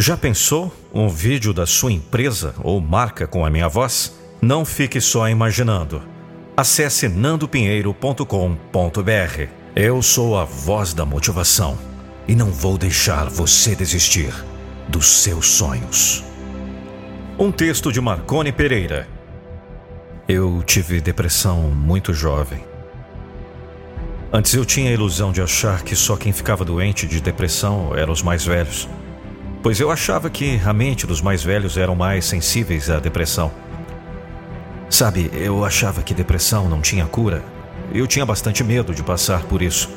Já pensou um vídeo da sua empresa ou marca com a minha voz? Não fique só imaginando. Acesse nandopinheiro.com.br. Eu sou a voz da motivação e não vou deixar você desistir dos seus sonhos. Um texto de Marcone Pereira. Eu tive depressão muito jovem. Antes eu tinha a ilusão de achar que só quem ficava doente de depressão eram os mais velhos pois eu achava que a mente dos mais velhos eram mais sensíveis à depressão. Sabe, eu achava que depressão não tinha cura. Eu tinha bastante medo de passar por isso.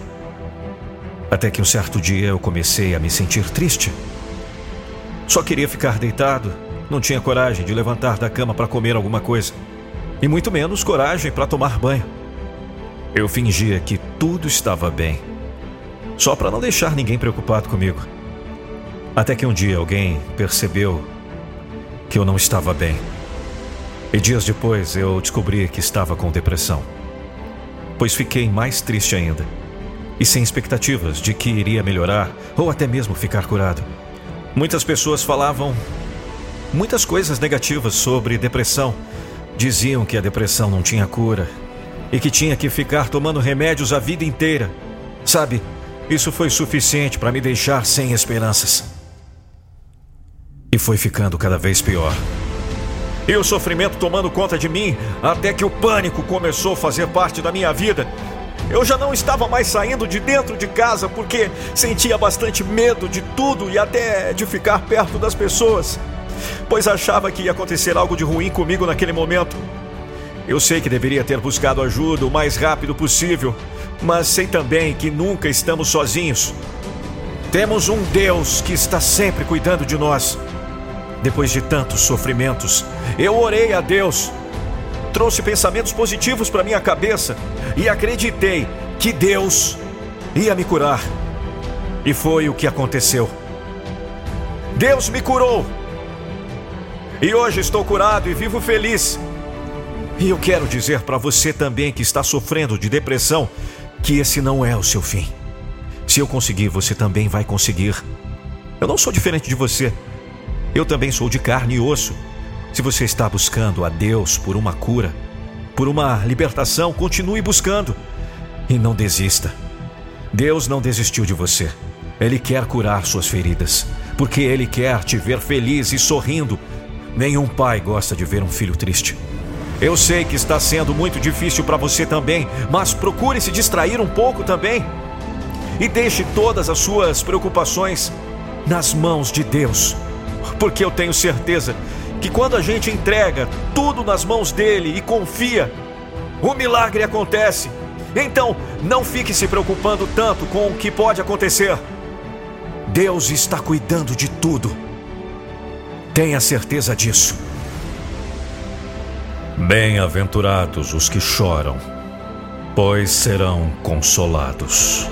Até que um certo dia eu comecei a me sentir triste. Só queria ficar deitado, não tinha coragem de levantar da cama para comer alguma coisa, e muito menos coragem para tomar banho. Eu fingia que tudo estava bem, só para não deixar ninguém preocupado comigo. Até que um dia alguém percebeu que eu não estava bem. E dias depois eu descobri que estava com depressão. Pois fiquei mais triste ainda. E sem expectativas de que iria melhorar ou até mesmo ficar curado. Muitas pessoas falavam muitas coisas negativas sobre depressão. Diziam que a depressão não tinha cura e que tinha que ficar tomando remédios a vida inteira. Sabe, isso foi suficiente para me deixar sem esperanças. E foi ficando cada vez pior. E o sofrimento tomando conta de mim, até que o pânico começou a fazer parte da minha vida. Eu já não estava mais saindo de dentro de casa porque sentia bastante medo de tudo e até de ficar perto das pessoas, pois achava que ia acontecer algo de ruim comigo naquele momento. Eu sei que deveria ter buscado ajuda o mais rápido possível, mas sei também que nunca estamos sozinhos. Temos um Deus que está sempre cuidando de nós. Depois de tantos sofrimentos, eu orei a Deus, trouxe pensamentos positivos para minha cabeça e acreditei que Deus ia me curar. E foi o que aconteceu. Deus me curou. E hoje estou curado e vivo feliz. E eu quero dizer para você também que está sofrendo de depressão que esse não é o seu fim. Se eu conseguir, você também vai conseguir. Eu não sou diferente de você. Eu também sou de carne e osso. Se você está buscando a Deus por uma cura, por uma libertação, continue buscando e não desista. Deus não desistiu de você. Ele quer curar suas feridas, porque Ele quer te ver feliz e sorrindo. Nenhum pai gosta de ver um filho triste. Eu sei que está sendo muito difícil para você também, mas procure se distrair um pouco também. E deixe todas as suas preocupações nas mãos de Deus porque eu tenho certeza que quando a gente entrega tudo nas mãos dele e confia, o milagre acontece. Então, não fique se preocupando tanto com o que pode acontecer. Deus está cuidando de tudo. Tenha certeza disso. Bem-aventurados os que choram, pois serão consolados.